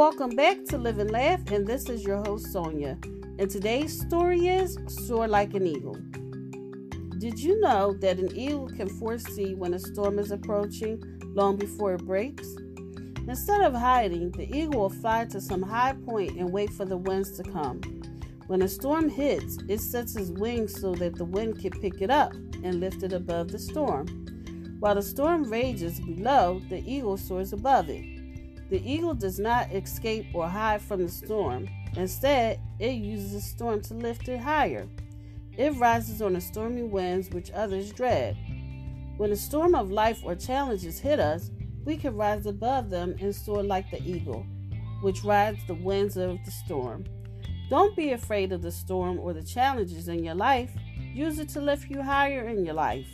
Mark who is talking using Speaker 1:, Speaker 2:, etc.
Speaker 1: Welcome back to Live and Laugh, and this is your host Sonia. And today's story is Soar Like an Eagle. Did you know that an eagle can foresee when a storm is approaching long before it breaks? Instead of hiding, the eagle will fly to some high point and wait for the winds to come. When a storm hits, it sets its wings so that the wind can pick it up and lift it above the storm. While the storm rages below, the eagle soars above it. The eagle does not escape or hide from the storm. Instead, it uses the storm to lift it higher. It rises on the stormy winds which others dread. When a storm of life or challenges hit us, we can rise above them and soar like the eagle, which rides the winds of the storm. Don't be afraid of the storm or the challenges in your life. Use it to lift you higher in your life.